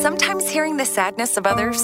Sometimes hearing the sadness of others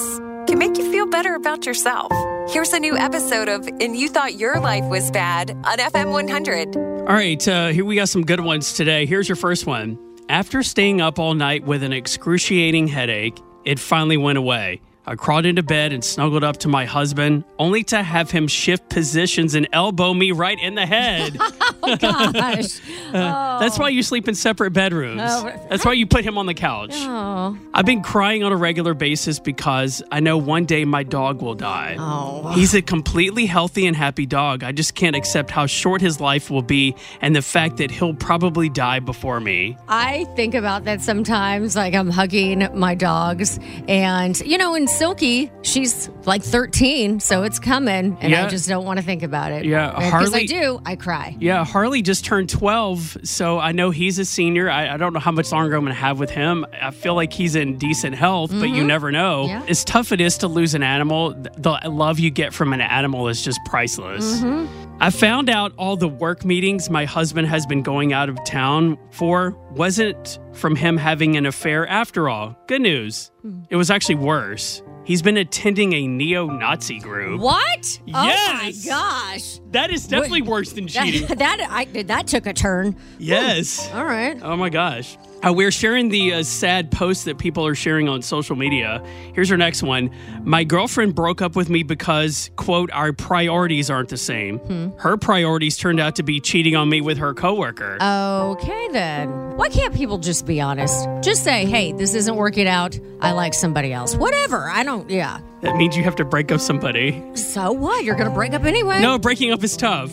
can make you feel better about yourself. Here's a new episode of And You Thought Your Life Was Bad on FM 100. All right, uh, here we got some good ones today. Here's your first one. After staying up all night with an excruciating headache, it finally went away. I crawled into bed and snuggled up to my husband, only to have him shift positions and elbow me right in the head. Oh gosh. Uh, that's why you sleep in separate bedrooms. Oh. That's why you put him on the couch. Oh. I've been crying on a regular basis because I know one day my dog will die. Oh. He's a completely healthy and happy dog. I just can't accept how short his life will be and the fact that he'll probably die before me. I think about that sometimes. Like I'm hugging my dogs, and you know, in Silky, she's like 13, so it's coming, and Yeah. I just don't want to think about it. Yeah, because I do, I cry. Yeah, Harley just turned 12, so I know he's a senior. I, I don't know how much longer I'm going to have with him. I feel like he's in decent health, but you mm-hmm. never know. Yeah. As tough it is to lose an animal, the love you get from an animal is just priceless. Mm-hmm. I found out all the work meetings my husband has been going out of town for wasn't from him having an affair after all. Good news. It was actually worse. He's been attending a neo Nazi group. What? Yes. Oh my gosh. That is definitely worse than cheating. That that, I, that took a turn. yes. All right. Oh my gosh. Uh, we're sharing the uh, sad posts that people are sharing on social media. Here's our next one. My girlfriend broke up with me because, quote, our priorities aren't the same. Her priorities turned out to be cheating on me with her coworker. Okay then. Why can't people just be honest? Just say, "Hey, this isn't working out. I like somebody else." Whatever. I don't. Yeah. that means you have to break up somebody. So what? You're gonna break up anyway. No, breaking up is tough.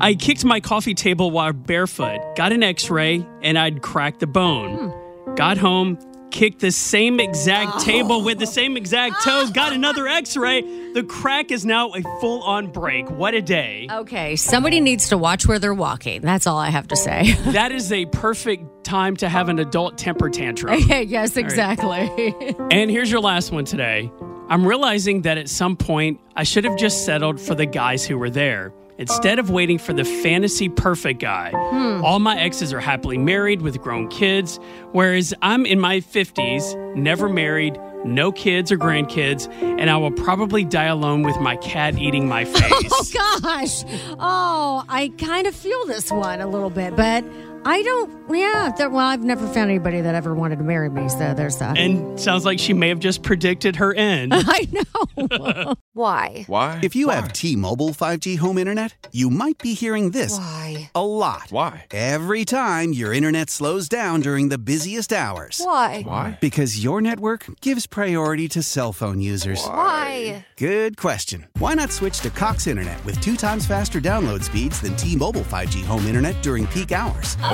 I kicked my coffee table while barefoot, got an x ray, and I'd cracked the bone. Hmm. Got home, kicked the same exact oh. table with the same exact toe, got another x ray. The crack is now a full on break. What a day. Okay, somebody needs to watch where they're walking. That's all I have to say. That is a perfect time to have an adult temper tantrum. yes, exactly. And here's your last one today. I'm realizing that at some point I should have just settled for the guys who were there. Instead of waiting for the fantasy perfect guy, hmm. all my exes are happily married with grown kids, whereas I'm in my 50s, never married, no kids or grandkids, and I will probably die alone with my cat eating my face. oh gosh. Oh, I kind of feel this one a little bit, but I don't. Yeah. there- well, I've never found anybody that ever wanted to marry me, so there's that. and sounds like she may have just predicted her end. I know. Why? Why? If you have T-Mobile 5G home internet, you might be hearing this Why? a lot. Why? Every time your internet slows down during the busiest hours. Why? Why? Because your network gives priority to cell phone users. Why? Good question. Why not switch to Cox Internet with two times faster download speeds than T-Mobile 5G home internet during peak hours?